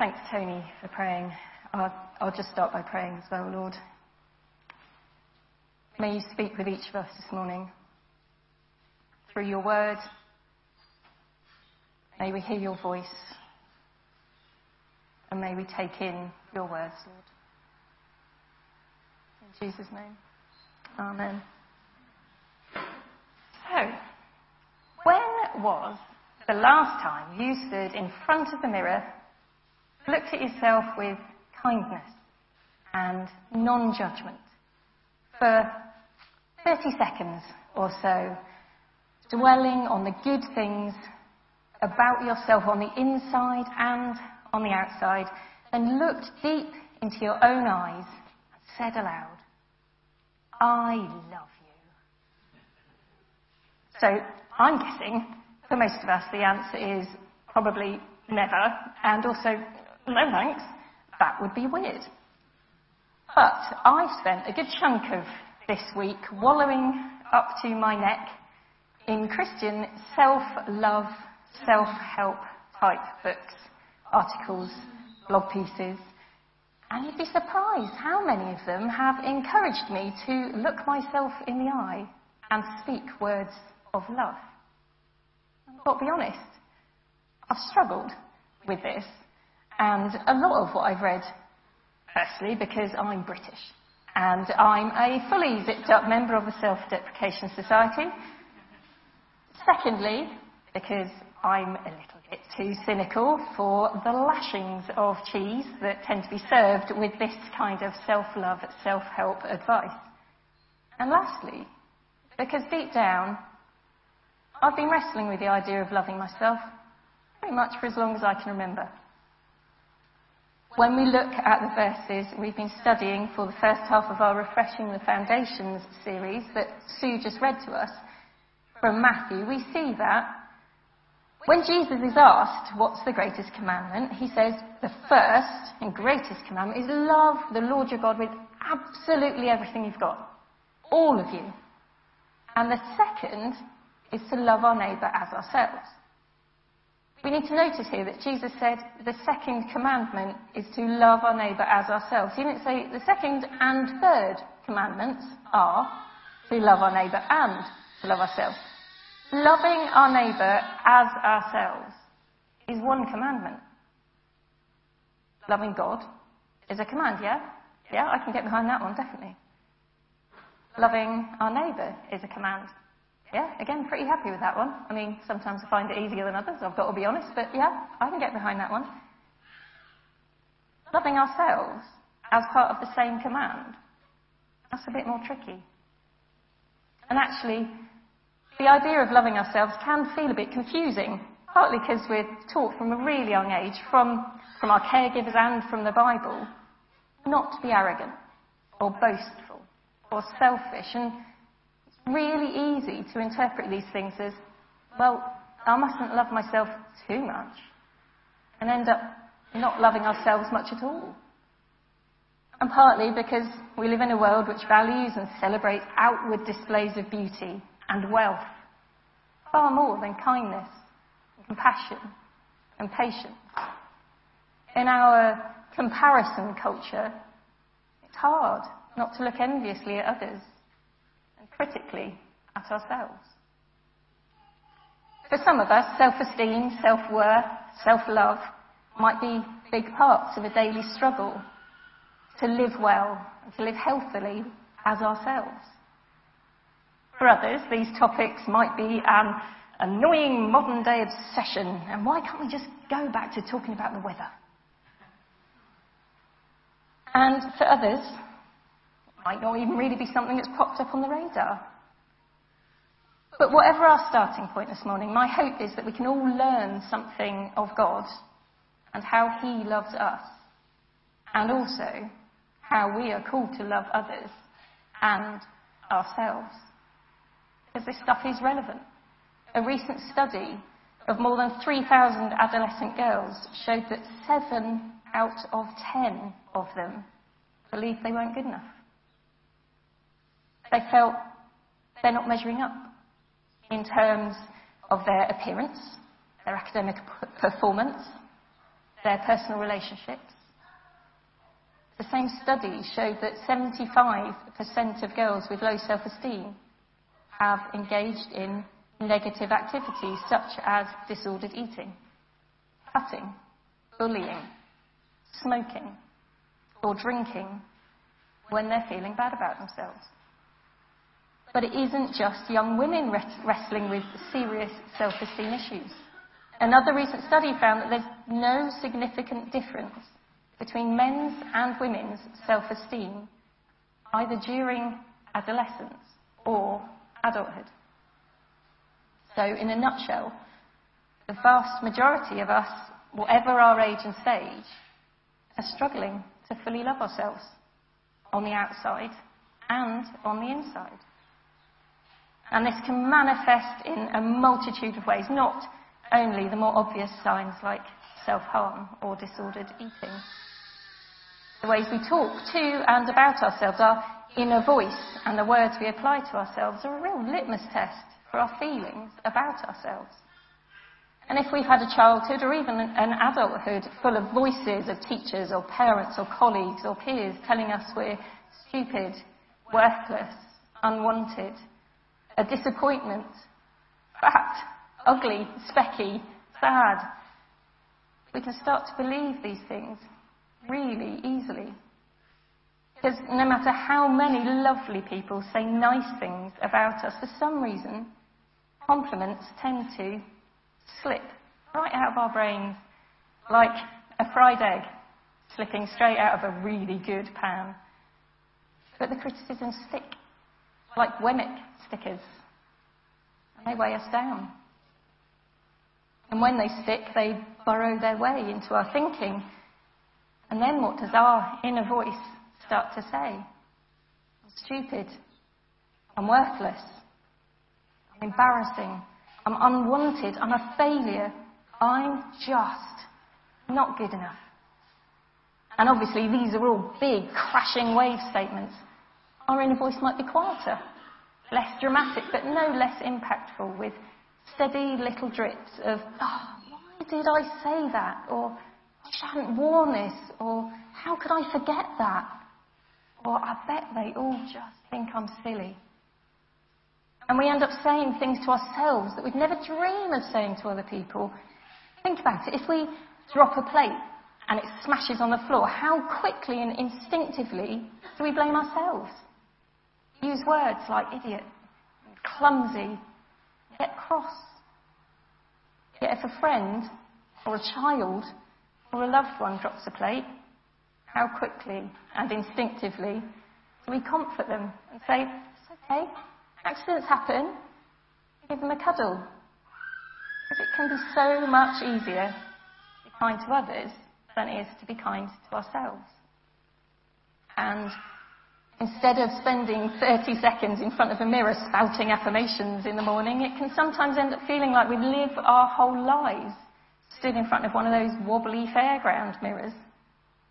Thanks, Tony, for praying. I'll, I'll just start by praying as well, Lord. May you speak with each of us this morning through your word. May we hear your voice. And may we take in your words, Lord. In Jesus' name. Amen. So, when was the last time you stood in front of the mirror, looked at yourself with kindness and non judgment for 30 seconds or so, dwelling on the good things about yourself on the inside and on the outside, and looked deep into your own eyes and said aloud, I love you. So I'm guessing for most of us the answer is probably never, and also no thanks. That would be weird. But I spent a good chunk of this week wallowing up to my neck in Christian self-love, self-help type books, articles, blog pieces, and you'd be surprised how many of them have encouraged me to look myself in the eye and speak words of love. But be honest, I've struggled with this, and a lot of what I've read, firstly, because I'm British, and I'm a fully zipped up member of the Self-Deprecation Society. Secondly, because I'm a little bit too cynical for the lashings of cheese that tend to be served with this kind of self-love, self-help advice. And lastly, because deep down, I've been wrestling with the idea of loving myself pretty much for as long as I can remember. When we look at the verses we've been studying for the first half of our Refreshing the Foundations series that Sue just read to us from Matthew, we see that when Jesus is asked, what's the greatest commandment? He says, the first and greatest commandment is love the Lord your God with absolutely everything you've got. All of you. And the second is to love our neighbour as ourselves. We need to notice here that Jesus said the second commandment is to love our neighbour as ourselves. He didn't say the second and third commandments are to love our neighbour and to love ourselves. Loving our neighbour as ourselves is one commandment. Loving God is a command, yeah? Yeah, I can get behind that one, definitely. Loving our neighbour is a command. Yeah, again, pretty happy with that one. I mean, sometimes I find it easier than others, I've got to be honest, but yeah, I can get behind that one. Loving ourselves as part of the same command, that's a bit more tricky. And actually, the idea of loving ourselves can feel a bit confusing, partly because we're taught from a really young age, from, from our caregivers and from the Bible, not to be arrogant or boastful or selfish. And really easy to interpret these things as, well, I mustn't love myself too much, and end up not loving ourselves much at all. And partly because we live in a world which values and celebrates outward displays of beauty and wealth far more than kindness and compassion and patience. In our comparison culture, it's hard not to look enviously at others critically at ourselves. For some of us, self-esteem, self-worth, self-love might be big parts of a daily struggle to live well to live healthily as ourselves. For others, these topics might be an annoying modern day obsession, and why can't we just go back to talking about the weather? And for others, might not even really be something that's popped up on the radar. But whatever our starting point this morning, my hope is that we can all learn something of God and how He loves us, and also how we are called to love others and ourselves. Because this stuff is relevant. A recent study of more than 3,000 adolescent girls showed that seven out of ten of them believed they weren't good enough. They felt they're not measuring up in terms of their appearance, their academic performance, their personal relationships. The same study showed that 75% of girls with low self-esteem have engaged in negative activities such as disordered eating, cutting, bullying, smoking, or drinking when they're feeling bad about themselves. But it isn't just young women wrestling with serious self-esteem issues. Another recent study found that there's no significant difference between men's and women's self-esteem, either during adolescence or adulthood. So, in a nutshell, the vast majority of us, whatever our age and stage, are struggling to fully love ourselves on the outside and on the inside. And this can manifest in a multitude of ways, not only the more obvious signs like self-harm or disordered eating. The ways we talk to and about ourselves, our inner voice, and the words we apply to ourselves are a real litmus test for our feelings about ourselves. And if we've had a childhood or even an adulthood full of voices of teachers or parents or colleagues or peers telling us we're stupid, worthless, unwanted, a disappointment, fat, ugly, specky, sad, we can start to believe these things really easily. Because no matter how many lovely people say nice things about us, for some reason, compliments tend to slip right out of our brains like a fried egg slipping straight out of a really good pan. But the criticisms stick like Wemmick stickers, and they weigh us down. And when they stick, they burrow their way into our thinking. And then what does our inner voice start to say? I'm stupid. I'm worthless. I'm embarrassing. I'm unwanted. I'm a failure. I'm just not good enough. And obviously, these are all big, crashing wave statements. Our inner voice might be quieter, less dramatic, but no less impactful, with steady little drips of, oh, why did I say that? Or, I hadn't worn this. Or, how could I forget that? Or, I bet they all just think I'm silly. And we end up saying things to ourselves that we'd never dream of saying to other people. Think about it. If we drop a plate and it smashes on the floor, how quickly and instinctively do we blame ourselves? Use words like idiot, clumsy, get cross. Yet if a friend or a child or a loved one drops a plate, how quickly and instinctively do we comfort them and say, it's okay, accidents happen, give them a cuddle. Because it can be so much easier to be kind to others than it is to be kind to ourselves. And Instead of spending 30 seconds in front of a mirror spouting affirmations in the morning, it can sometimes end up feeling like we live our whole lives stood in front of one of those wobbly fairground mirrors.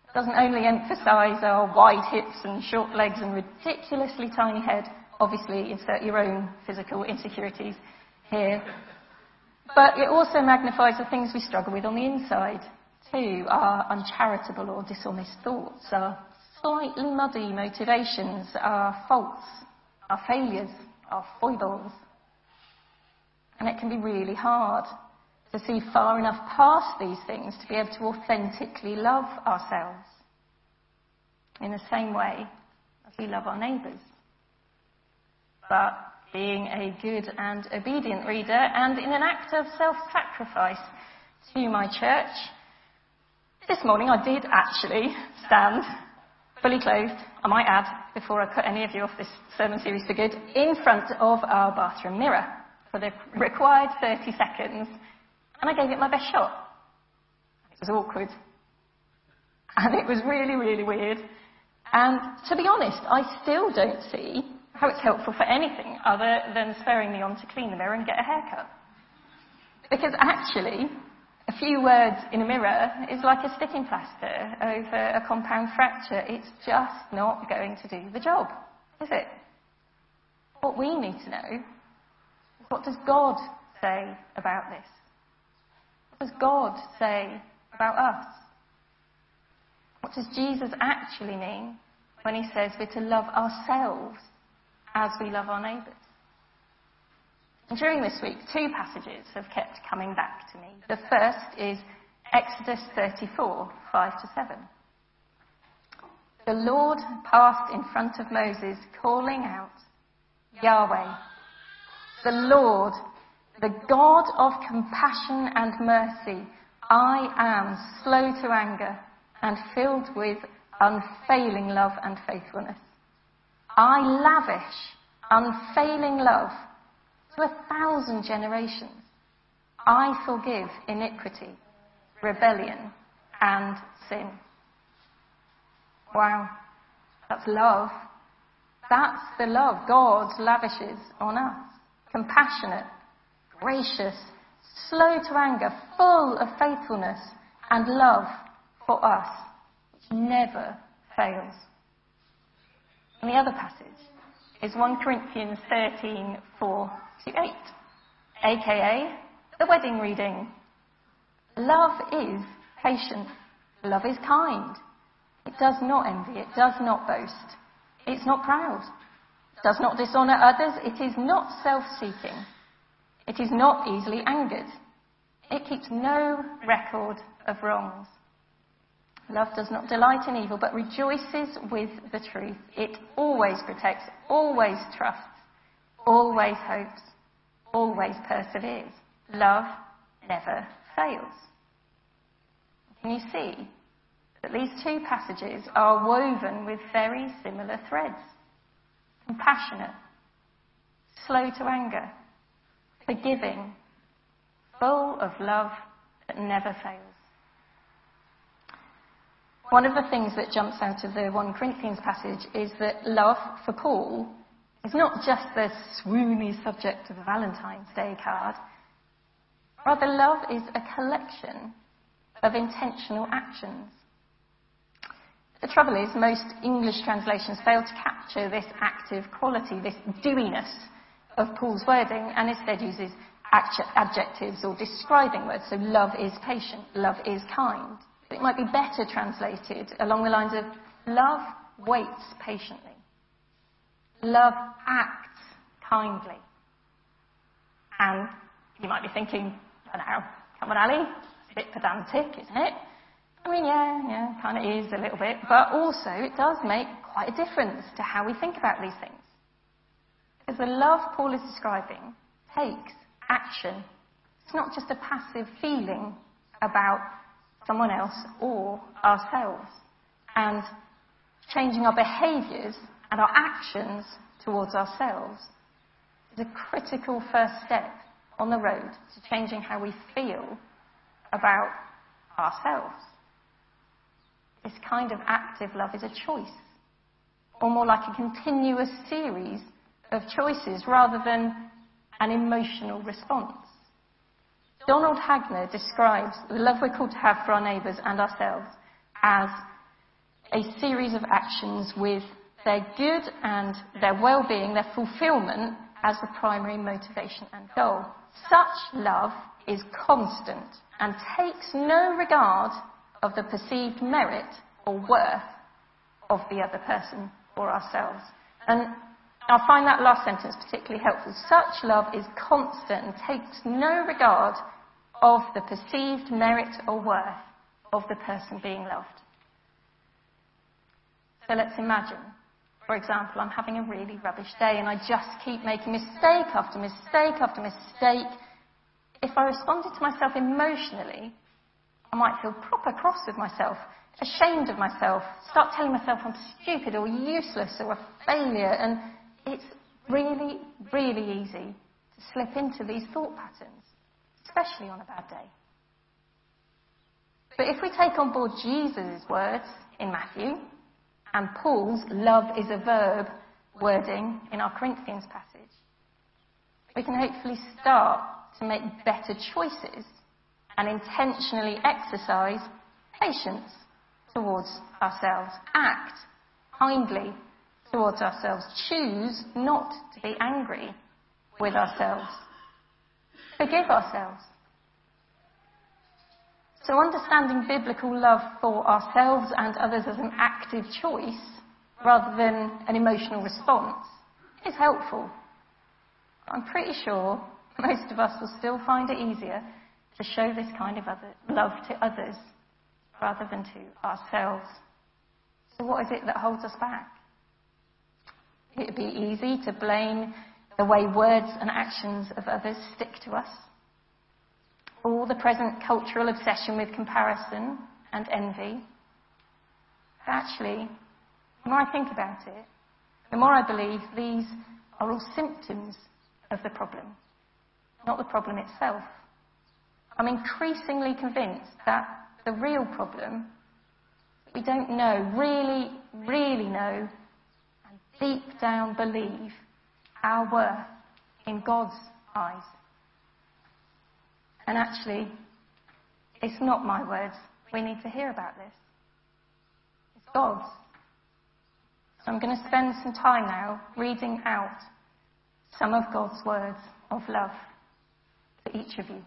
It doesn't only emphasize our wide hips and short legs and ridiculously tiny head, obviously insert your own physical insecurities here, but it also magnifies the things we struggle with on the inside too, our uncharitable or dishonest thoughts, our slightly muddy motivations, our faults, our failures, our foibles. And it can be really hard to see far enough past these things to be able to authentically love ourselves in the same way as we love our neighbours. But being a good and obedient reader, and in an act of self sacrifice to my church, this morning I did actually stand fully clothed, I might add, before I cut any of you off this sermon series for good, in front of our bathroom mirror for the required 30 seconds, and I gave it my best shot. It was awkward. And it was really, really weird. And to be honest, I still don't see how it's helpful for anything other than spurring me on to clean the mirror and get a haircut. Because actually, a few words in a mirror is like a sticking plaster over a compound fracture. It's just not going to do the job, is it? What we need to know is what does God say about this? What does God say about us? What does Jesus actually mean when he says we're to love ourselves as we love our neighbours? During this week, two passages have kept coming back to me. The first is Exodus 34, 5 to 7. The Lord passed in front of Moses, calling out, Yahweh, the Lord, the God of compassion and mercy. I am slow to anger and filled with unfailing love and faithfulness. I lavish unfailing love to a thousand generations. I forgive iniquity, rebellion, and sin. Wow, that's love. That's the love God lavishes on us. Compassionate, gracious, slow to anger, full of faithfulness and love for us, which never fails. And the other passage is 1 Corinthians 13, 4 to 8, aka the wedding reading. Love is patient. Love is kind. It does not envy. It does not boast. It's not proud. It does not dishonour others. It is not self-seeking. It is not easily angered. It keeps no record of wrongs. Love does not delight in evil, but rejoices with the truth. It always protects, always trusts, always hopes, always perseveres. Love never fails. Can you see that these two passages are woven with very similar threads? Compassionate, slow to anger, forgiving, full of love that never fails. One of the things that jumps out of the 1 Corinthians passage is that love for Paul is not just the swoony subject of a Valentine's Day card. Rather, love is a collection of intentional actions. The trouble is, most English translations fail to capture this active quality, this doiness of Paul's wording, and instead uses adjectives or describing words. So love is patient, love is kind. It might be better translated along the lines of love waits patiently. Love acts kindly. And you might be thinking, oh, now, come on, Ali, it's a bit pedantic, isn't it? I mean, yeah, yeah, kind of is a little bit, but also it does make quite a difference to how we think about these things. Because the love Paul is describing takes action. It's not just a passive feeling about someone else or ourselves. And changing our behaviours and our actions towards ourselves is a critical first step on the road to changing how we feel about ourselves. This kind of active love is a choice, or more like a continuous series of choices rather than an emotional response. Donald Hagner describes the love we're called to have for our neighbours and ourselves as a series of actions with their good and their well-being, their fulfilment as the primary motivation and goal. Such love is constant and takes no regard of the perceived merit or worth of the other person or ourselves. And I find that last sentence particularly helpful. Such love is constant and takes no regard of the perceived merit or worth of the person being loved. So let's imagine, for example, I'm having a really rubbish day and I just keep making mistake after mistake after mistake. If I responded to myself emotionally, I might feel proper cross with myself, ashamed of myself, start telling myself I'm stupid or useless or a failure, and it's really, really easy to slip into these thought patterns, especially on a bad day. But if we take on board Jesus' words in Matthew and Paul's love is a verb wording in our Corinthians passage, we can hopefully start to make better choices and intentionally exercise patience towards ourselves. Act kindly towards ourselves. Choose not to be angry with ourselves. Forgive ourselves. So understanding biblical love for ourselves and others as an active choice rather than an emotional response is helpful. I'm pretty sure most of us will still find it easier to show this kind of other, love to others rather than to ourselves. So what is it that holds us back? It would be easy to blame the way words and actions of others stick to us, All the present cultural obsession with comparison and envy. But Actually, the more I think about it, the more I believe these are all symptoms of the problem, not the problem itself. I'm increasingly convinced that the real problem we don't know, really, really know, deep down believe our worth in God's eyes. And actually, it's not my words we need to hear about this. It's God's. So I'm going to spend some time now reading out some of God's words of love for each of you.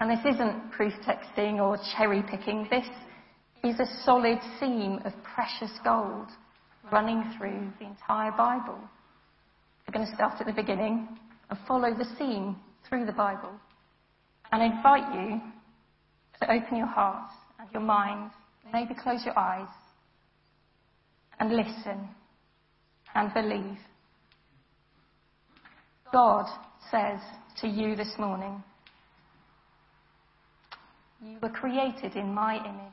And this isn't proof texting or cherry picking. This is a solid seam of precious gold running through the entire Bible. We're going to start at the beginning and follow the seam through the Bible. And I invite you to open your hearts and your minds, maybe close your eyes, and listen and believe. God says to you this morning, You were created in my image.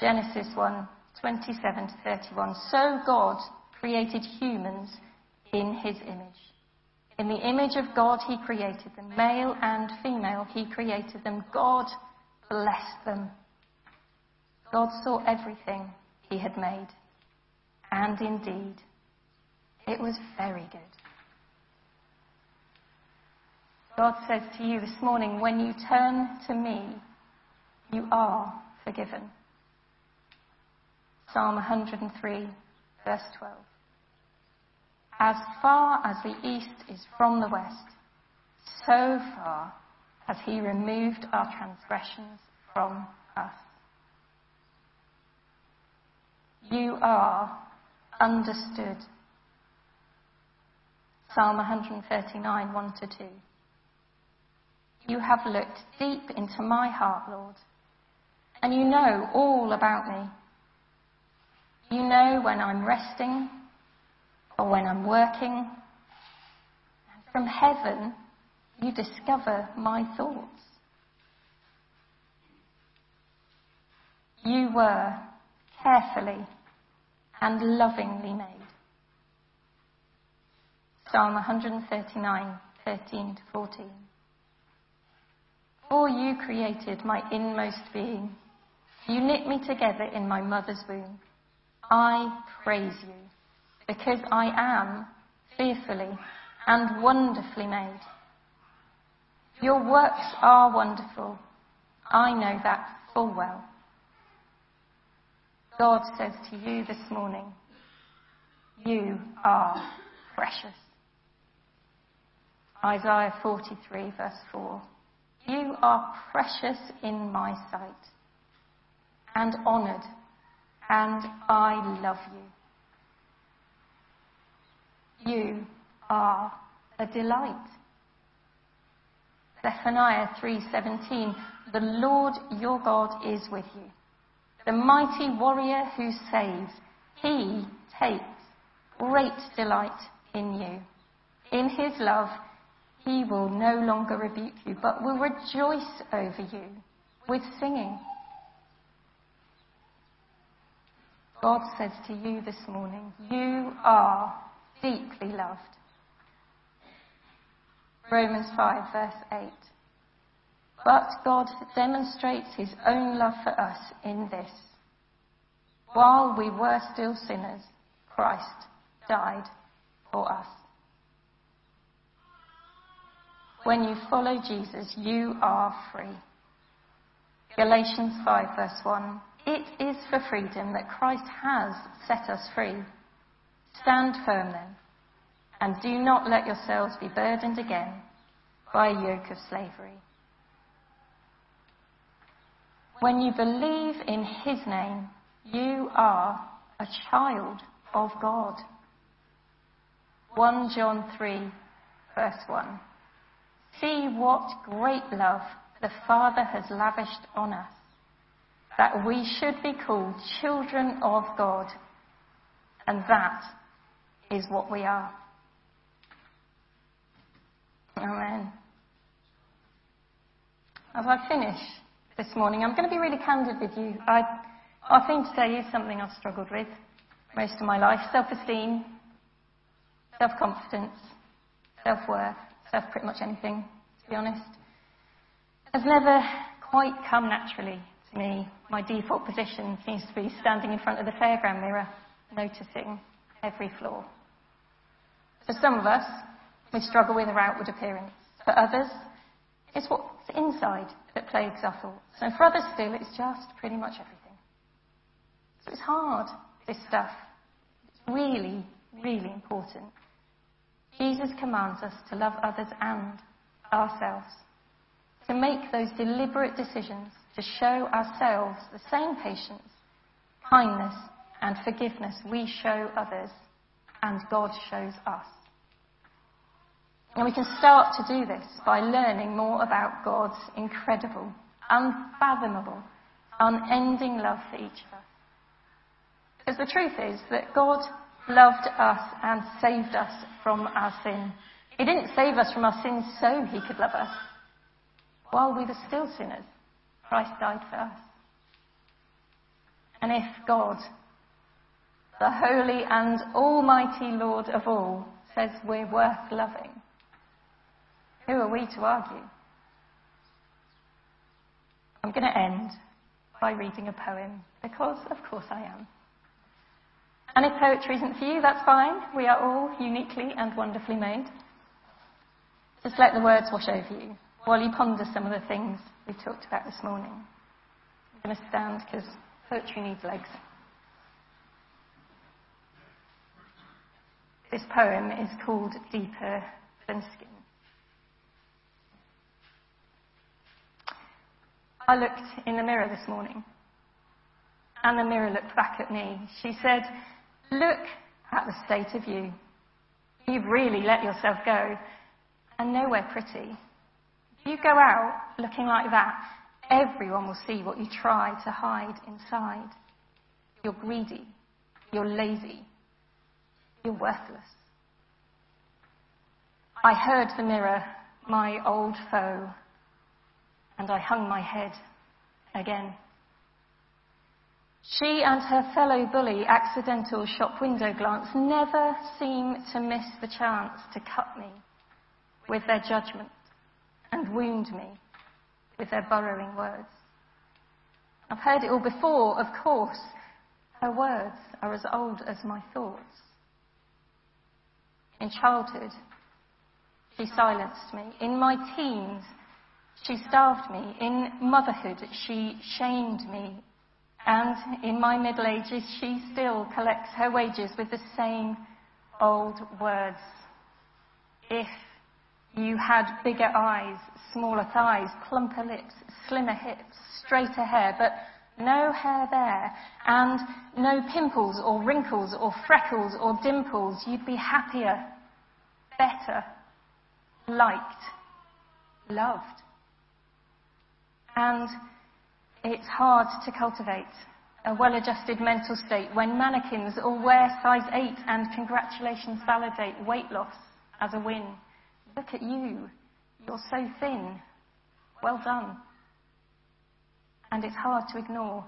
Genesis 1 27 to 31. So God created humans in his image. In the image of God, he created them. Male and female, he created them. God blessed them. God saw everything he had made. And indeed, it was very good. God says to you this morning, when you turn to me, you are forgiven. Psalm 103, verse 12. As far as the east is from the west, so far has he removed our transgressions from us. You are understood. Psalm 139, 1 to 2. You have looked deep into my heart, Lord, and you know all about me. You know when I'm resting or when I'm working. From heaven, you discover my thoughts. You were carefully and lovingly made. Psalm 139, 13 to 14. For you created my inmost being. You knit me together in my mother's womb. I praise you because I am fearfully and wonderfully made. Your works are wonderful. I know that full well. God says to you this morning, you are precious. Isaiah 43 verse 4. You are precious in my sight and honoured and I love you. You are a delight. Zephaniah 3:17 The Lord your God is with you. The mighty warrior who saves. He takes great delight in you. In his love, he will no longer rebuke you, but will rejoice over you with singing. God says to you this morning, you are deeply loved. Romans 5 verse 8. But God demonstrates his own love for us in this. While we were still sinners, Christ died for us. When you follow Jesus, you are free. Galatians 5 verse 1. It is for freedom that Christ has set us free. Stand firm then, and do not let yourselves be burdened again by a yoke of slavery. When you believe in his name, you are a child of God. 1 John 3, verse 1. See what great love the Father has lavished on us, that we should be called children of God, and that is what we are. Amen. As I finish this morning, I'm going to be really candid with you. I, our theme today is something I've struggled with most of my life self esteem, self confidence, self worth, self pretty much anything, to be honest. Has never quite come naturally to me. My default position seems to be standing in front of the fairground mirror, noticing every flaw. For some of us, we struggle with our outward appearance. For others, it's what's inside that plagues our thoughts. And for others still, it's just pretty much everything. So it's hard, this stuff. It's really, really important. Jesus commands us to love others and ourselves, to make those deliberate decisions to show ourselves the same patience, kindness, and forgiveness we show others and God shows us. And we can start to do this by learning more about God's incredible, unfathomable, unending love for each of us. Because the truth is that God loved us and saved us from our sin. He didn't save us from our sins so he could love us. While we were still sinners, Christ died for us. And if God, the holy and almighty Lord of all, says we're worth loving, who are we to argue? I'm going to end by reading a poem, because of course I am. And if poetry isn't for you, that's fine. We are all uniquely and wonderfully made. Just let the words wash over you while you ponder some of the things we talked about this morning. I'm going to stand because poetry needs legs. This poem is called Deeper Than Skin. I looked in the mirror this morning, and the mirror looked back at me. She said, Look at the state of you. You've really let yourself go, and nowhere pretty. You go out looking like that, everyone will see what you try to hide inside. You're greedy. You're lazy. You're worthless. I heard the mirror, my old foe, and I hung my head again. She and her fellow bully, accidental shop window glance, never seem to miss the chance to cut me with their judgment and wound me with their burrowing words. I've heard it all before, of course. Her words are as old as my thoughts. In childhood, she silenced me. In my teens, she starved me. In motherhood, she shamed me and in my middle ages, she still collects her wages with the same old words. If you had bigger eyes, smaller thighs, plumper lips, slimmer hips, straighter hair, but no hair there, and no pimples or wrinkles or freckles or dimples, you'd be happier, better, liked, loved. And it's hard to cultivate a well-adjusted mental state when mannequins all wear size 8 and congratulations validate weight loss as a win. Look at you. You're so thin. Well done. And it's hard to ignore,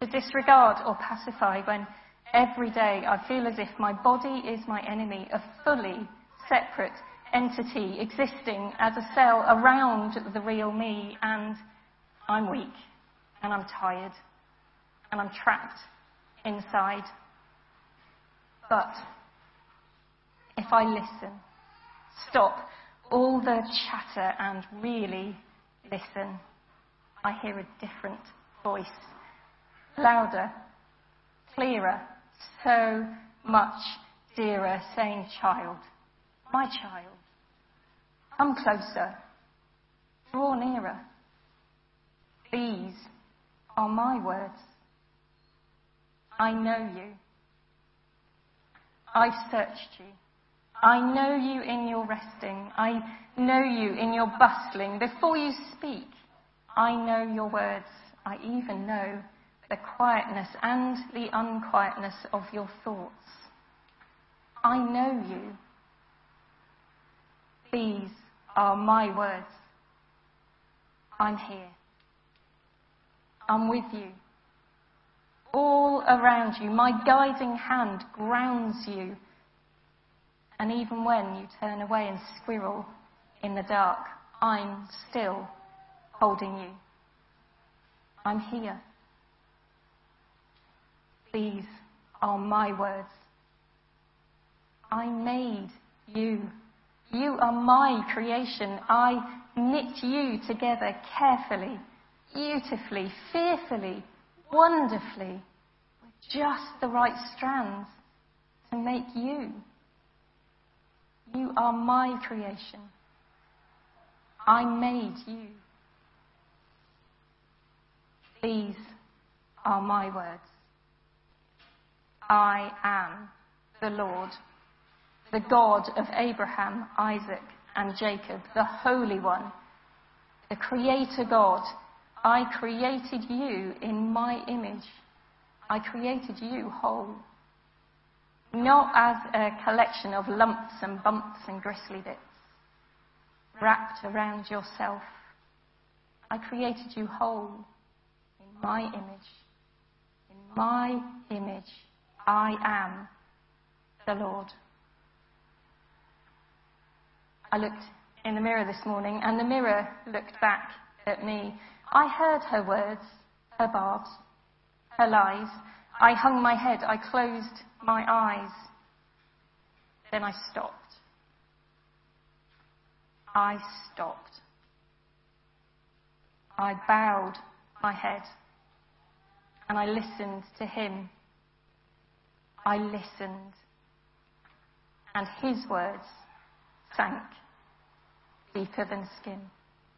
to disregard or pacify when every day I feel as if my body is my enemy, a fully separate entity existing as a cell around the real me, and I'm weak and I'm tired and I'm trapped inside. But if I listen, stop all the chatter and really listen, I hear a different voice. Louder, clearer, so much dearer, saying, Child, my child, come closer, draw nearer. These are my words. I know you. I've searched you. I know you in your resting. I know you in your bustling. Before you speak, I know your words. I even know the quietness and the unquietness of your thoughts. I know you. These are my words. I'm here. I'm with you. All around you, my guiding hand grounds you. And even when you turn away and squirrel in the dark, I'm still holding you. I'm here. These are my words. I made you. You are my creation. I knit you together carefully, beautifully, fearfully, wonderfully, with just the right strands to make you. You are my creation. I made you. These are my words. I am the Lord, the God of Abraham, Isaac, and Jacob, the Holy One, the Creator God. I created you in my image. I created you whole. Not as a collection of lumps and bumps and gristly bits wrapped around yourself. I created you whole in my image. In my image, I am the Lord. I looked in the mirror this morning and the mirror looked back at me. I heard her words, her barbs, her lies. I hung my head. I closed my eyes. Then I stopped. I stopped. I bowed my head and I listened to him. I listened. And his words sank deeper than skin.